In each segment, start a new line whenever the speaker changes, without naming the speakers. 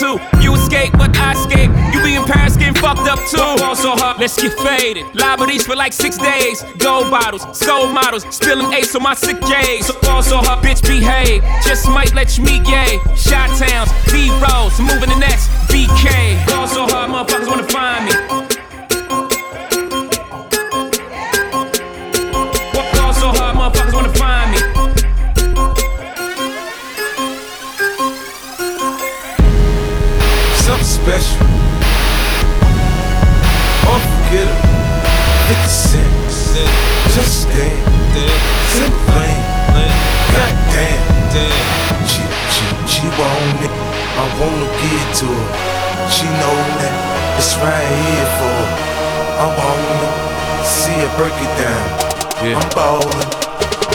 You
escape, but I escape. You be in Paris getting fucked up too. Fall so hard, let's get faded. Liberties for like six days. Gold bottles, soul models, spilling ace on my sick days. So fall so hard, bitch, behave. Just might let you meet gay. Shot towns, D rolls, moving the next BK. Fall so hard, motherfuckers wanna find me.
Just stand. Simple flame. Goddamn. She, she, she want it. I wanna get to her. She know that it's right here for her. I wanna see her break it down. I'm ballin'.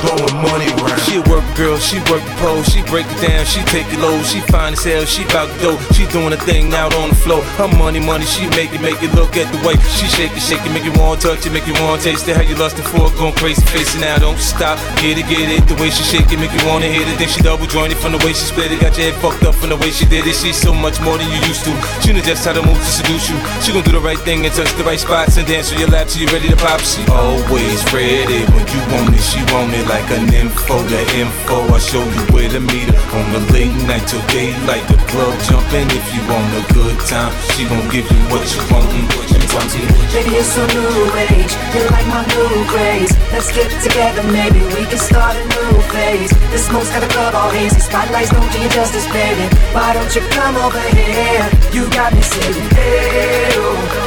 Blowing money.
She a work girl, she work the pole, she break it down, she take it low, she fine as hell, she bout to go, she doing a thing out on the floor. Her money, money, she make it, make it look at the way she shake it, shake it, make you want to touch it, make you want to taste it. How you lustin' for it, going crazy, facing now, don't stop, get it, get it. The way she shake it, make you wanna hit it. Then she double jointed from the way she split it, got your head fucked up from the way she did it. She's so much more than you used to. She know just how to move to seduce you. She gon' do the right thing and touch the right spots and dance on your lap till you ready to pop. She always ready when you want it, she want it like an info. The info, I show you where to meet her on the late night till daylight. The club jumping if you want a good time. She gon' give you what you want. What you want.
Baby, it's a new age. You like my new craze. Let's get together, maybe we can start a new phase. The smoke's got a club all hazy. Spotlights don't do you justice, baby. Why don't you come over here? You got me saying, hey,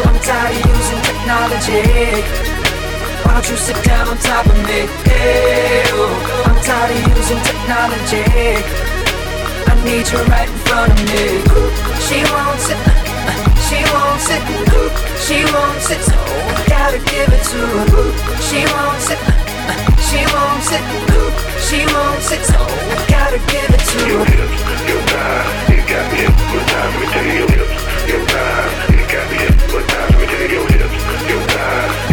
I'm tired of using technology. Why don't you sit down on top of me? Hey, oh, I'm tired of using technology. I need you right in front of me. She wants it. She wants it. She wants it. So I gotta give it to her. She wants it. She wants it. She wants it. So I gotta give it to
Your
her.
hips, your thighs, it got me hypnotized. Let me tell you your hips, your thighs, it got me hypnotized. Let me you your hips, your thighs,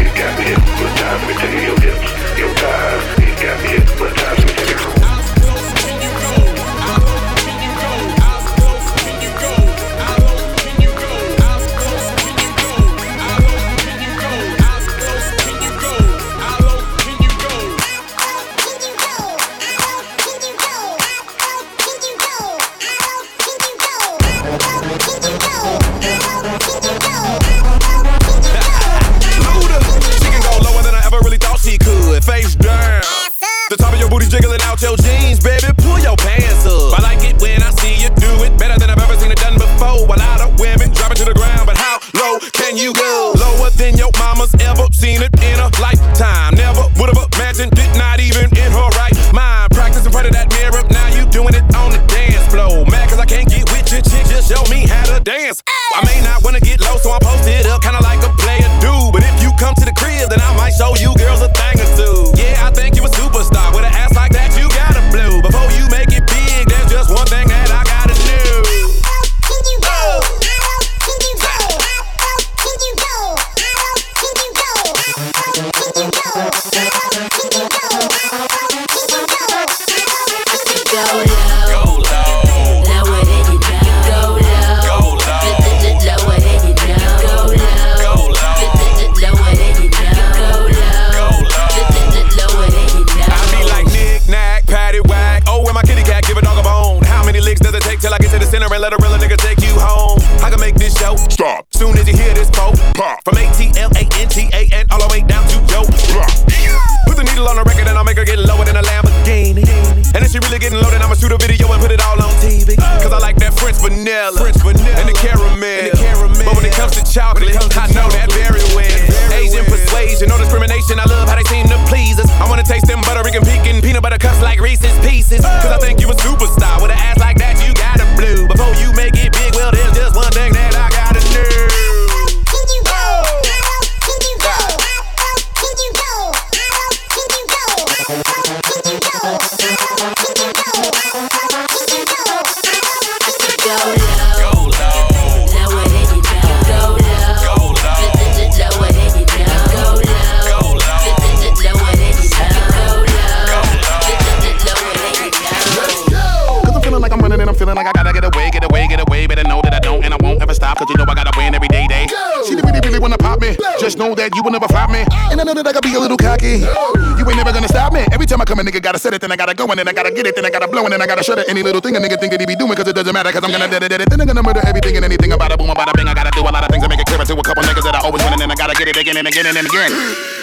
it got me you your hips, your thighs, it got me hypnotized.
I love how they seem to please us. I wanna taste them Puerto Rican pecan peanut butter cups like Reese's Pieces. Cause I think Come a nigga gotta set it, then I gotta go, and then I gotta get it, then I gotta blow, and then I gotta shut it. Any little thing a nigga think that he be doing, cause it doesn't matter, cause I'm gonna dead it, then I'm gonna murder everything and anything about it. Boom, about a bing, I gotta do a lot of things to make it clear to a couple niggas that I always win, and then I gotta get it again and again and again.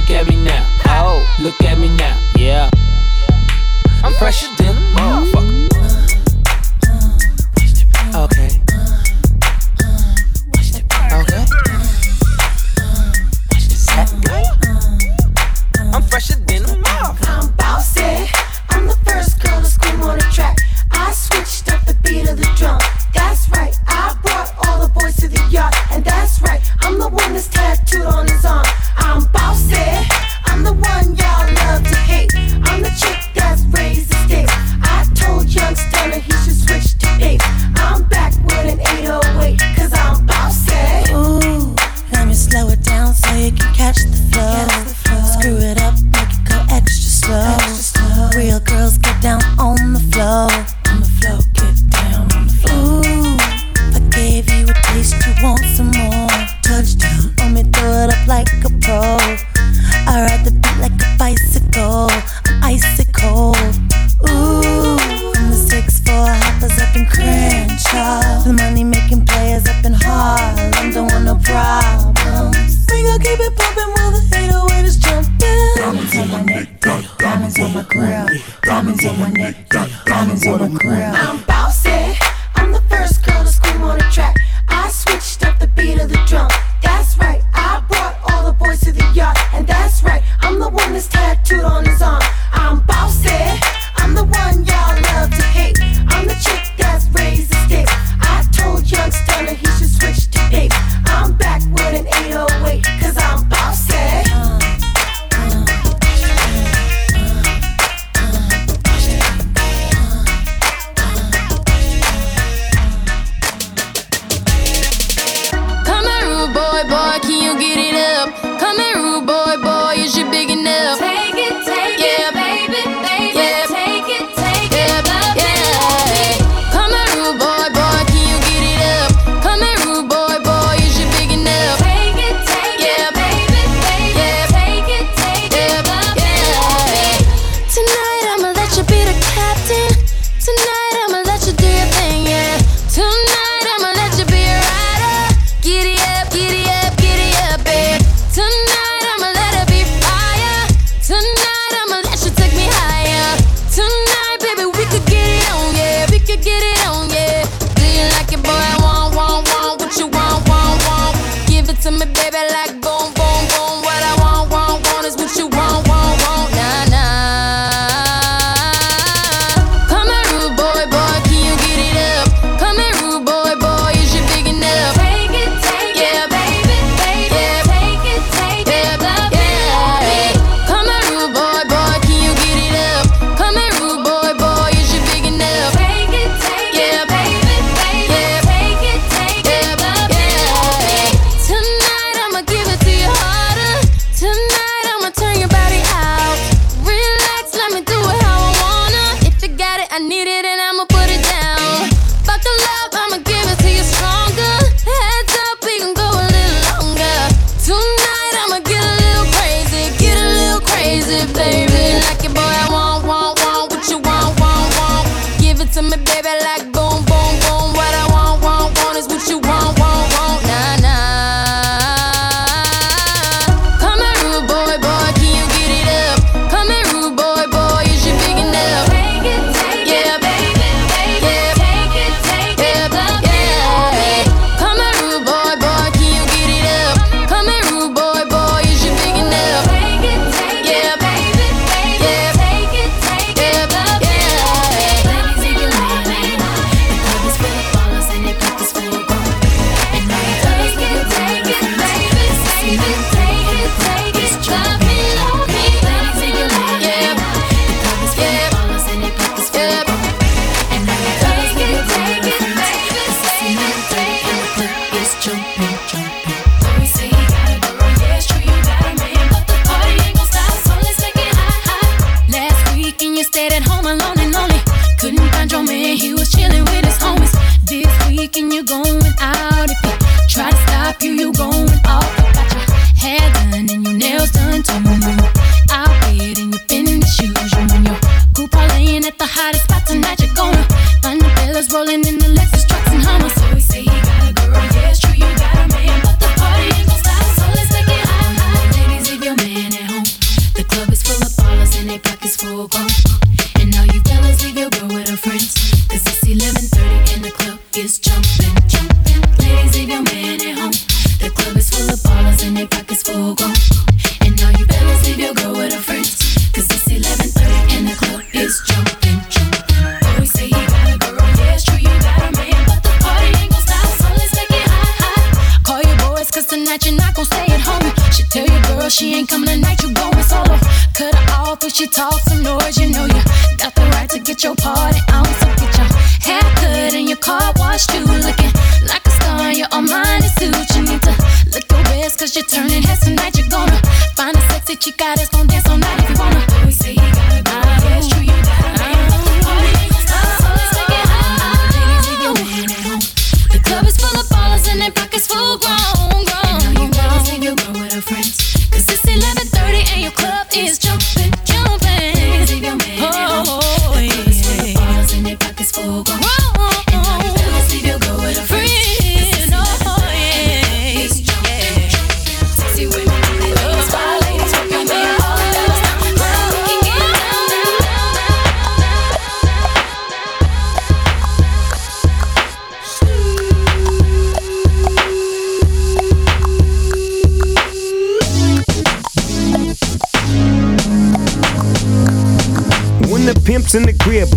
Look at me now. Oh, look at me now. Yeah. I'm fresher than a motherfucker.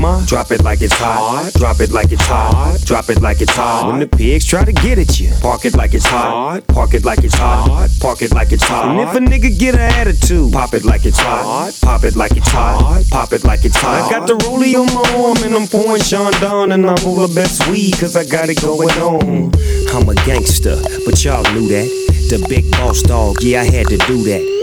In the
crib, ma, drop it like it's hot. Drop it like it's hot. Drop it like it's hot. When the pigs try to get at you, park it like it's hot. Park it like it's hot. Park it like it's hot. And if a nigga get an attitude, pop it like it's hot. Pop it like it's hot. Pop it like it's hot. I got the rollie on my arm and I'm pouring Sean down and I'm full of best weed cause I got it going on. I'm a gangster, but y'all knew that. The big boss dog, yeah, I had to do that.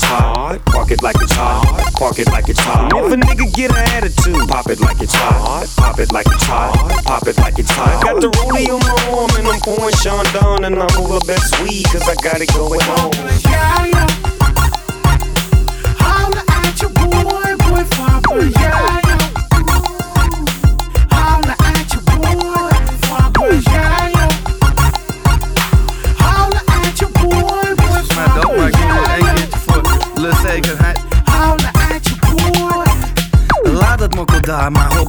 hot. Park it like it's hot. Park it like it's hot. If a nigga get an attitude, pop it like it's hot. Pop it like it's hot. Pop it like it's hot. I got the rollie on my arm and I'm pouring Sean down and I'm full of best weed cause I got it going on.
Yeah, yeah. Holla at your boy, boy, Father, yeah, yeah.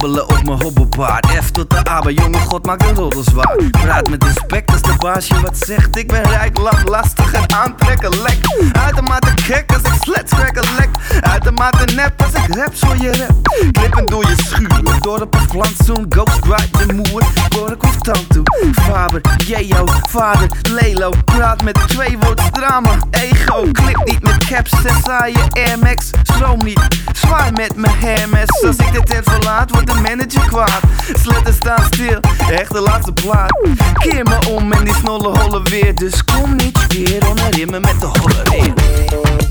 Op mijn hobbelpaard. F tot de A, bij jonge god maakt een roddel zwaar. Praat met respect als de baasje wat zegt. Ik ben rijk, lang, lastig en aantrekken lek. Uitermate gek als ik slets lek. Uitermate nep als ik rap voor je rap. Klippen door je schuur, door op een plantsoen. Ghost ride de moer, ik constant toe. Faber, Jeo, vader, Lelo. Praat met twee woorden drama, ego. Klip niet met caps, en saaie Air Max. Stroom niet, zwaar met mijn Hermes. Als ik dit even verlaat, wordt de manager kwaad. Sletten staan stil, echt de laatste plaat. Keer me om en die snolle hollen weer. Dus kom niet weer onderin me met de holle weer.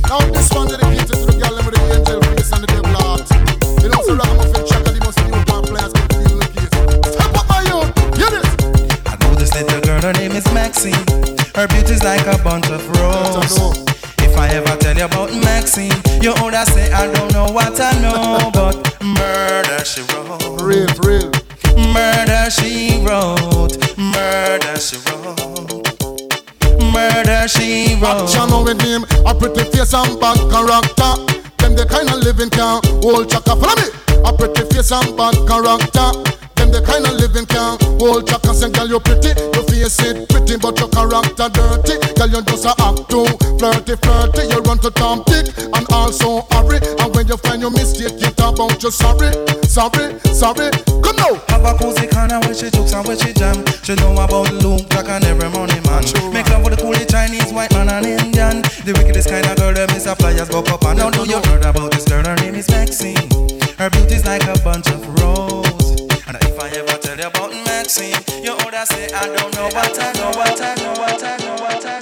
Now this one dedicated to the girl with the angel face and the devil heart. You know, so ragamuffin track and the most new pop players get feel the case. Step up my youth, hear this.
I know this little girl, her name is Maxine. Her beauty's like a bunch of roses. If I ever tell you about Maxine, you older say I don't know what I know, but murder she wrote.
Real, real.
Murder she wrote. Murder she wrote. Murder she wrote.
Action with him, a pretty face and bad character. Them the kind of living can hold chaka. Follow me. A pretty face and bad character. Them the kind of living can hold chaka. Say, girl, you pretty, your face it pretty, but your character dirty. Girl, you just a act too flirty, flirty. You run to Tom Dick and also hurry. And when you find your mistake, you talk about you sorry, sorry, sorry. Come now.
Have a cozy corner where she jokes and where she jam. She know about Luke, Jack and every money man. Make love with the coolie Chinese, white man and Indian. The wickedest kind of girl, them is a flyers go up and down. Know you heard about this girl? Her name is Maxine. Her beauty's like a bunch of roses. And if I ever tell you about Maxine, you older say I don't know what I know, what I know, what I know, what I know,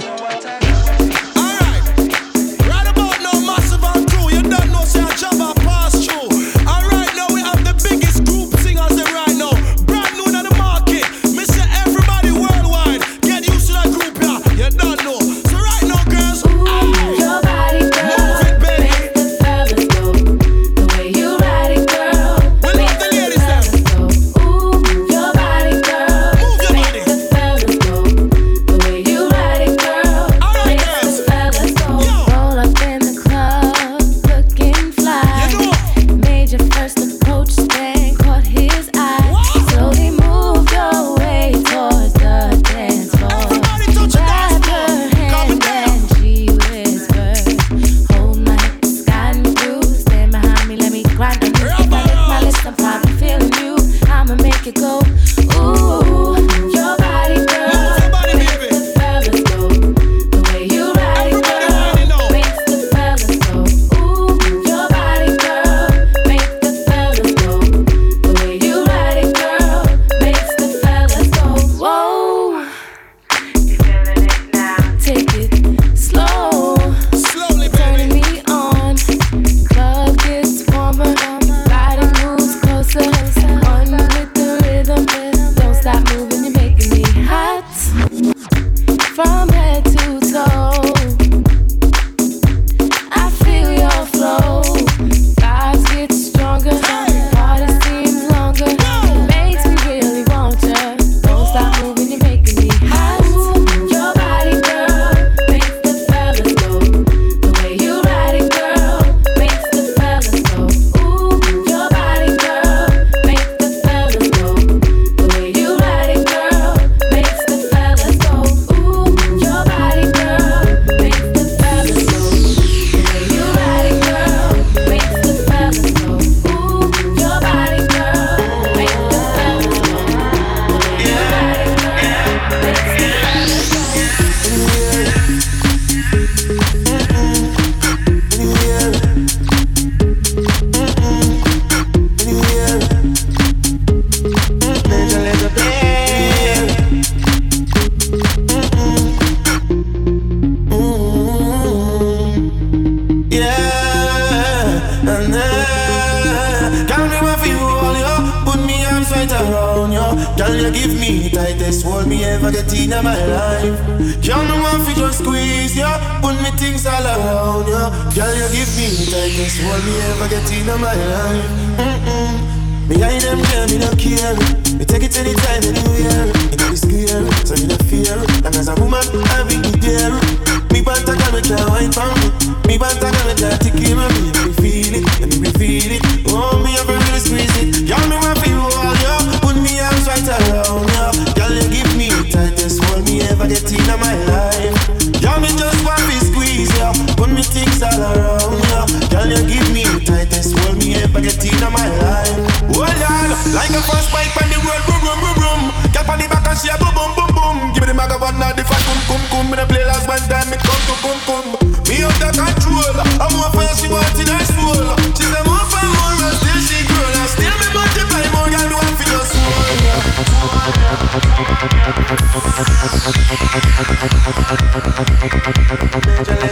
Like a fast bike on the road, boom, boom, boom, boom. Get on the back and see a boom, boom, boom, boom. Give me the magavana, the fast boom, boom, boom. Me the play last one time, it come to boom, boom. Me under control. I'm more fire, she want in I stole. She's a more fire, more and still she grow. And still me multiply more, girl, do
want for your soul?
Major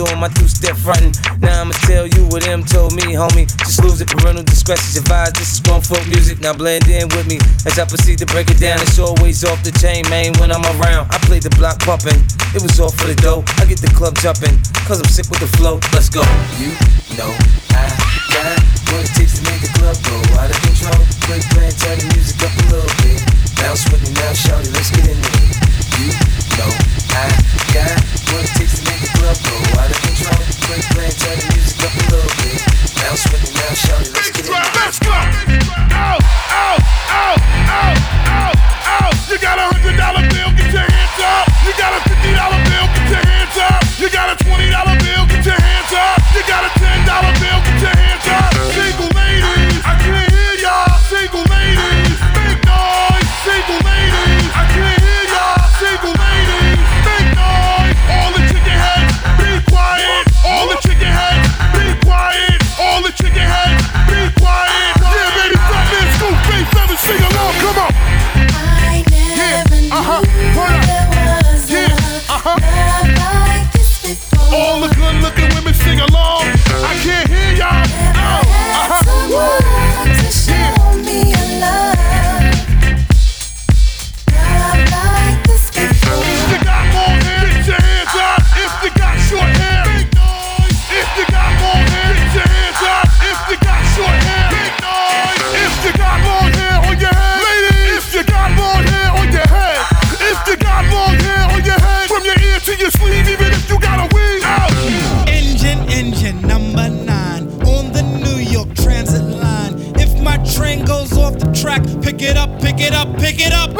doing my two step frontin'. Now I'ma tell you what them told me, homie. Just lose it, parental discretion's advised. This is grown folk music, now blend in with me. As I proceed to break it down, it's always off the chain, man. When I'm around, I play the block pumping. It was all for the dough. I get the club jumping, cause I'm sick with the flow. Let's go. You know I got what it takes to make the club go out of control. Quit playing, turn the music up a little bit. Bounce with me now, shout let's get in it. You know I got what the the up a little bit. Bounce with
ow. You got a hundred dollar bill, get your hands up. You got a fifty dollar bill, get your hands up. You got a twenty dollar bill, get your hands up. You got a ten dollar bill, get your hands up. Single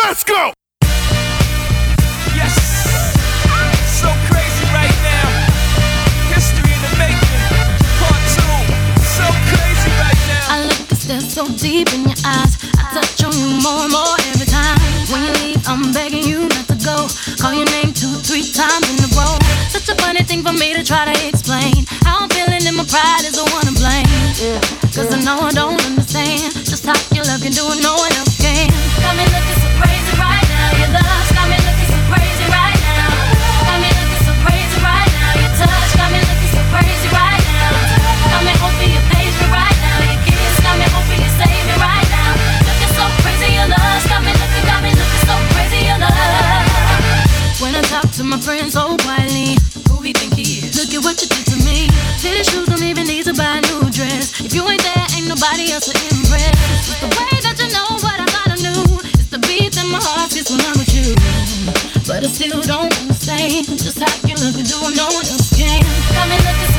Let's go.
Yes. So crazy right now. History in the making. Part two. So crazy right now.
I look and stare so deep in your eyes. I touch on you more and more every time. When you leave, I'm begging you not to go. Call your name two, three times in a row. Such a funny thing for me to try to explain. How I'm feeling and my pride is the one to blame. Yeah. Cause I know I don't understand just how your love can do it, no one else my friends so quietly, who he think he is? Look at what you did to me. Fitted shoes don't even need to buy a new dress. If you ain't there, ain't nobody else to impress. It's the way that you know what I thought I knew. It's the beat that my heart gets when I'm with you. But I still don't understand just how you look and do no one else can. Got me looking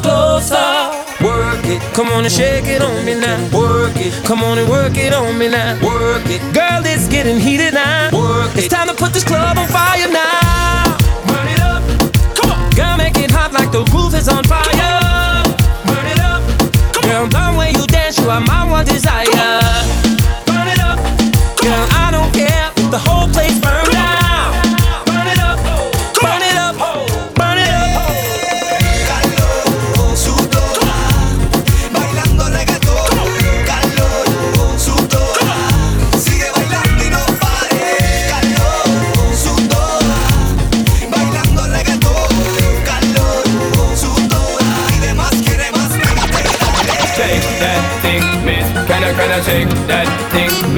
closer. Work it, come on and shake it on me now. Work it, come on and work it on me now. Work it, girl, it's getting heated now. Work it, it's time to put this club on fire now. Burn it up, come on, girl, make it hot like the roof is on fire. Burn it up, come on, girl, the way you dance, you are my one desire.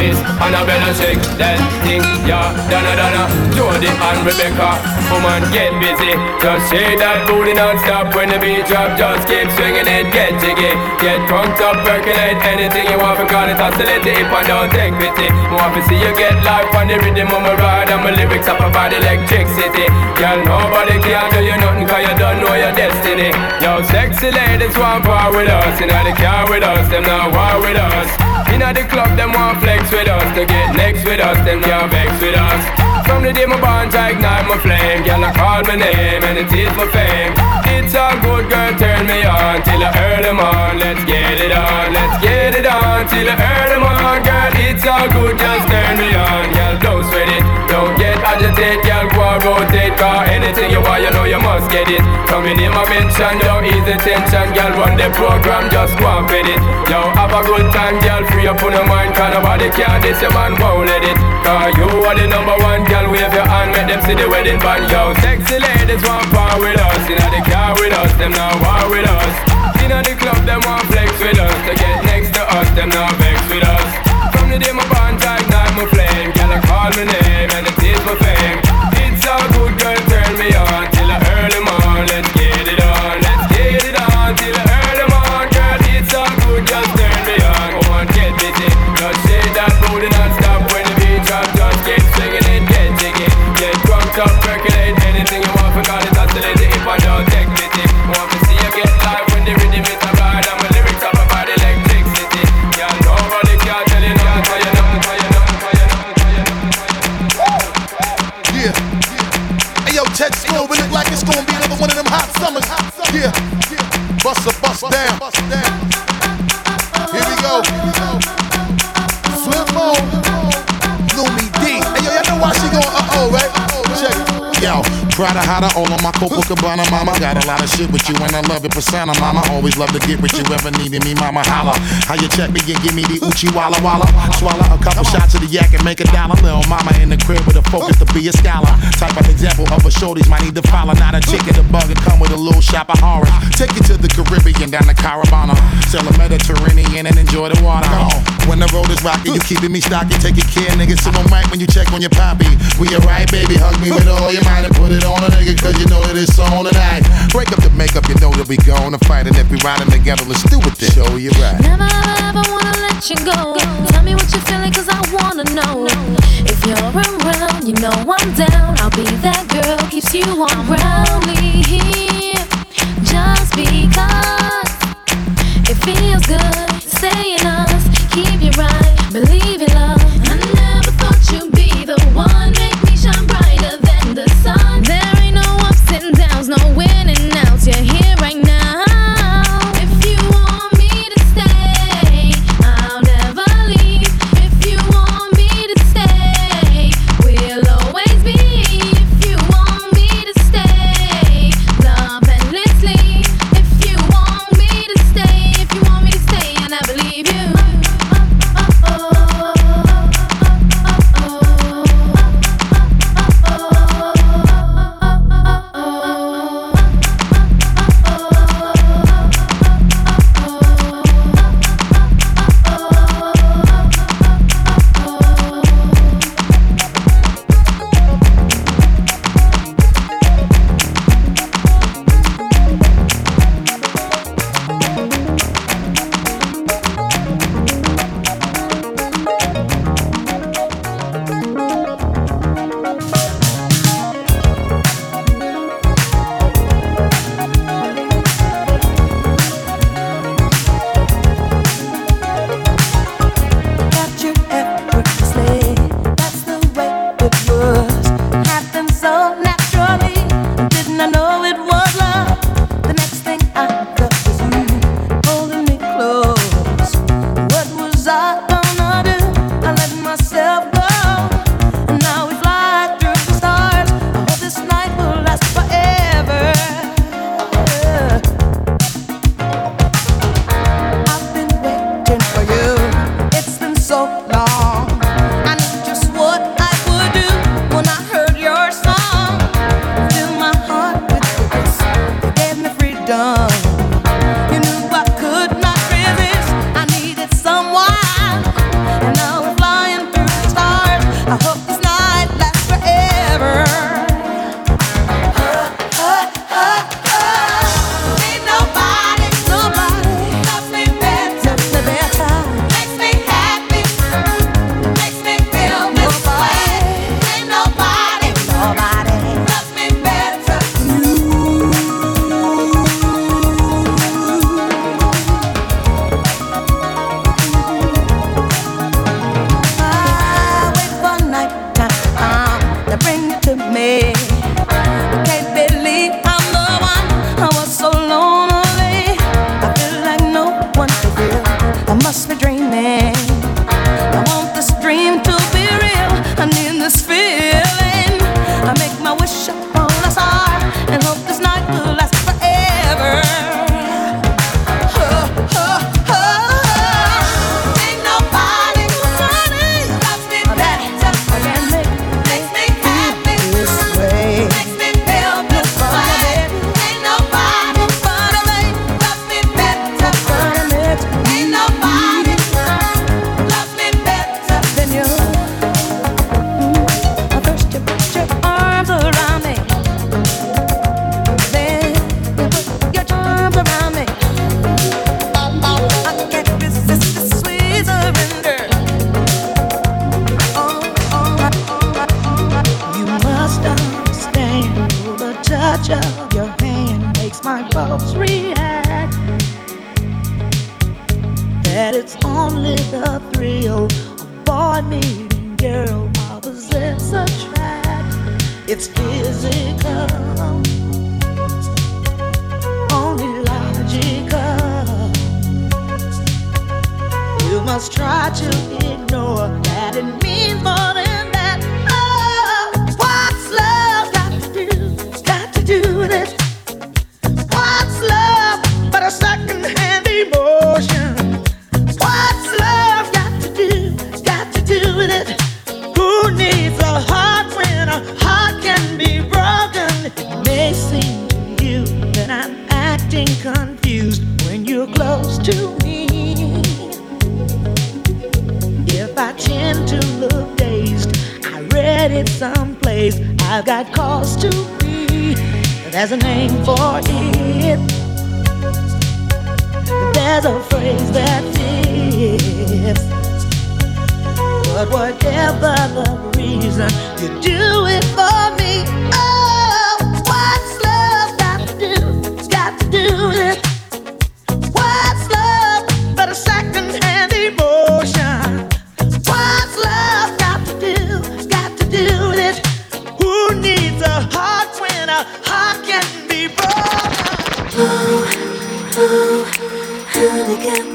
Thing? Miss Annabella, shake that thing. Yeah, Donna, Donna, Jody and Rebecca. Woman, get busy. Just shake that booty non-stop when the beat drop. Just keep swinging it, get jiggy. Get drunk up, percolate anything you want. Call it oscillate it if I don't take pity. Want to see you get life on the rhythm of my ride. And my lyrics up about electricity. Girl, nobody can do you nothing cause you don't know your destiny. Yo, sexy ladies want part with us. You know they car with us, them not war with us. Inna the club, them want flex with us. To get next with us, them can't vex with us. From the day my bond, I ignite my flame. Girl, I call my name and it is my fame. It's a good girl, turn me on till I earn them on. Let's get it on, let's get it on till I earn them on. Girl, it's all good, just turn me on. Girl, don't sweat it, don't get agitated. Girl, go rotate, cause anything you want, you know you must get it. Coming in my mention, don't ease the tension. Girl, run the program, just go and fit it. Yo, have a good time, girl, free up on your mind. Cause nobody can this, your man won't let it. Cause you are the number one, girl, wave your hand, make them see the wedding band. Yo, sexy ladies want part with us, inna the car with us, them now war with us. Inna the club, them want flex with us. To get next to us, them now vex with us. From the day my bond ignite my flame, girl, I call my name and it is my fame.
Bust a bust down. Here we go. Flip mode. Lumi D. Hey yo, y'all know why she going uh oh, right? Check. Yo, Prada hotter, all on my Copacabana, mama. Got a lot of shit with you and I love it, persona, mama. Always love to get with you, ever needed me, mama. Holla. How you check me and give me the Uchi Walla Walla. Swallow a couple shots of the yak and make a dollar. Little mama in the crib with a focus to be a scholar. Type of example of a shorties might need to follow. Not a chick chicken, the bug and come with a little shop of horror. Take you to the Caribbean, down the Caravana. Sail the Mediterranean and enjoy the water. When the road is rocky, you keeping me stocky. Take your care, nigga. So I'm right when you check on your poppy. We alright, baby. Hug me with all your might and put it on a nigga, cause you know that it's on tonight. Break up the makeup, you know that we gonna fight. And if we riding together, let's do it then. Show you right.
Never ever wanna let you go. Tell me what you're feeling, cause I wanna know. If you're around, you know I'm down. I'll be that girl, keeps you on roundly here. Just because it feels good, saying us, keep you right, believe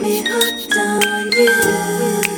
me
hooked on you.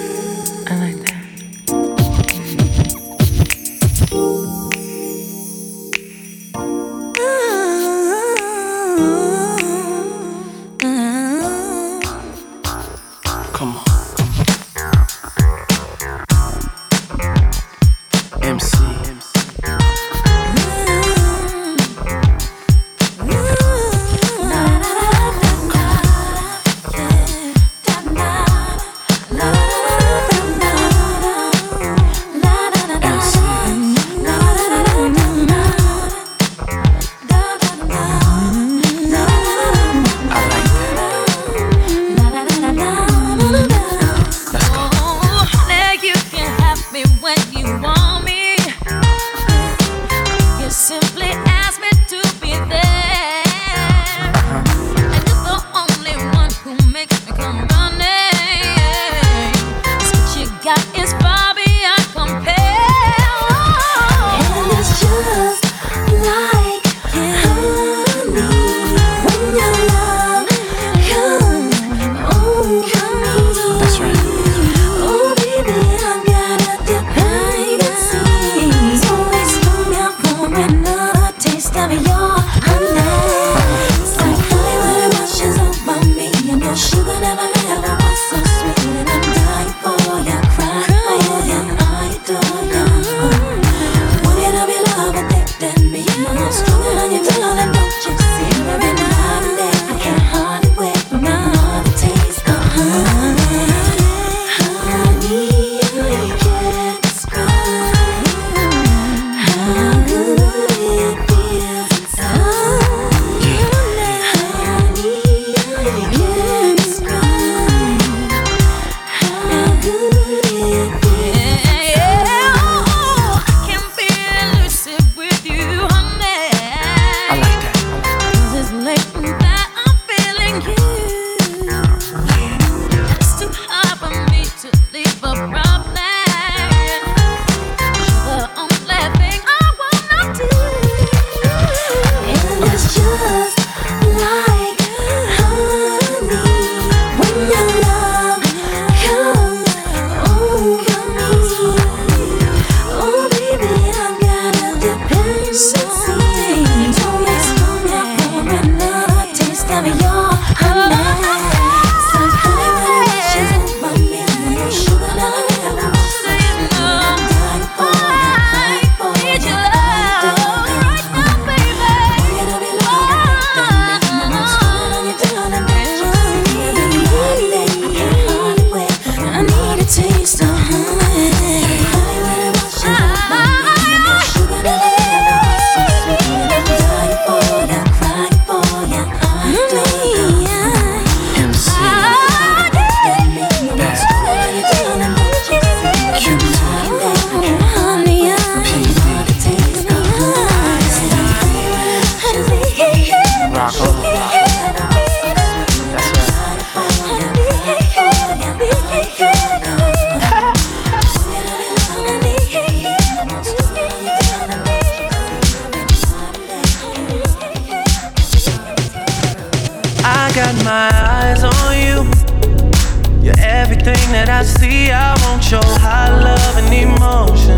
That
I see, I want your high love and emotion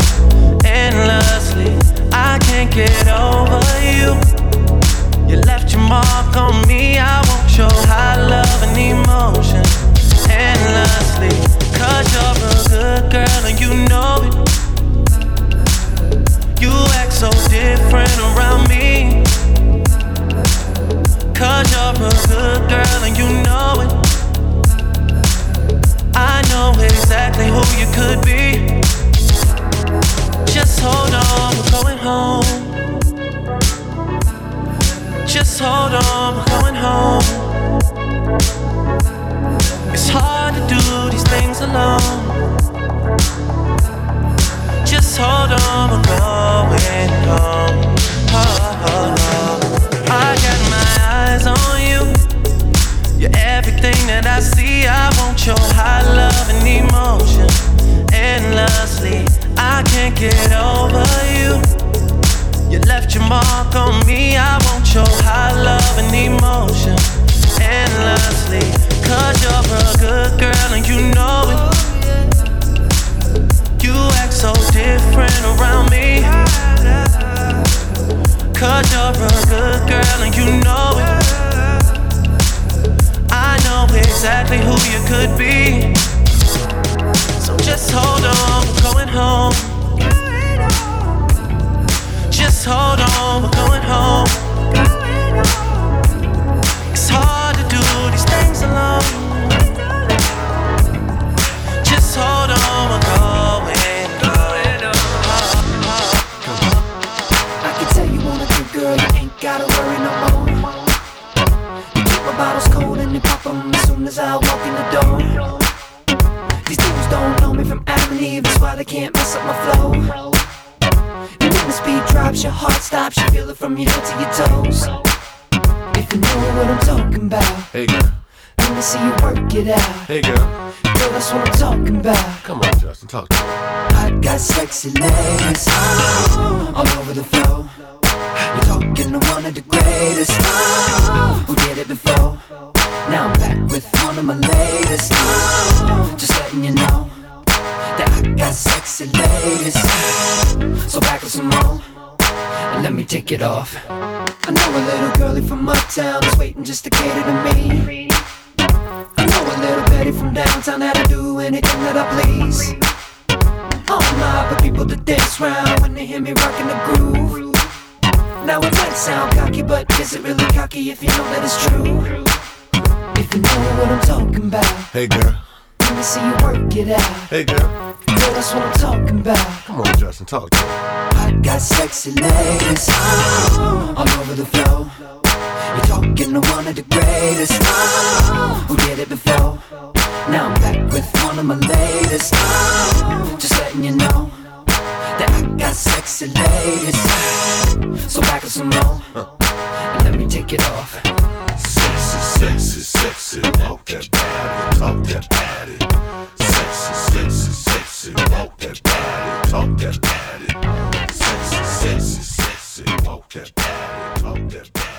endlessly. I can't get over you. You left your mark on me. I want your high love and emotion endlessly. Cause you're a good girl and you know it. You act so different around me. Cause you're a good girl and you know it. Know exactly who you could be. Just hold on, we're going home. Just hold on, we're going home. It's hard to do these things alone. Just hold on, we're going home. Oh, oh, oh. Everything that I see. I want your high love and emotion endlessly. I can't get over you. You left your mark on me. I want your high love and emotion endlessly. Cause you're a good girl and you know it. You act so different around me. Cause you're a good girl and you know it. Know exactly who you could be. So just hold on, we're going home. Just hold on, we're going home. It's hard to do these things alone.
Can't mess up my flow. And when the speed drops, your heart stops, you feel it from your head to your toes. If you know what I'm talking about,
Hey girl,
let me see you work it out.
hey girl,
Girl, that's what I'm talking about.
come on, Justin, talk to me.
I got sexy ladies all over the floor. You're talking to one of the greatest who did it before. Now I'm back with one of my latest. Just letting you know that I got sexy ladies. So back with some more and let me take it off. I know a little girlie from uptown is waiting just to cater to me. I know a little Betty from downtown that'll do anything that I please. Oh my, but people to dance round when they hear me rocking the groove. Now it might sound cocky, but is it really cocky if you know that it's true? If you know what I'm talking about,
Hey girl,
let me see you work it out.
hey girl,
Girl, that's what I'm talking about.
come on, Justin, talk.
I got sexy ladies oh, all over the floor. You're talking to one of the greatest oh, who did it before. Now I'm back with one of my latest. Oh, just letting you know that I got sexy ladies. So back with some more and let me take it off.
Sexy, sexy, walk that body, talk that body. Sexy, sexy, sexy, walk that body, talk that body. Sexy, sexy, sexy, walk that body, talk that body.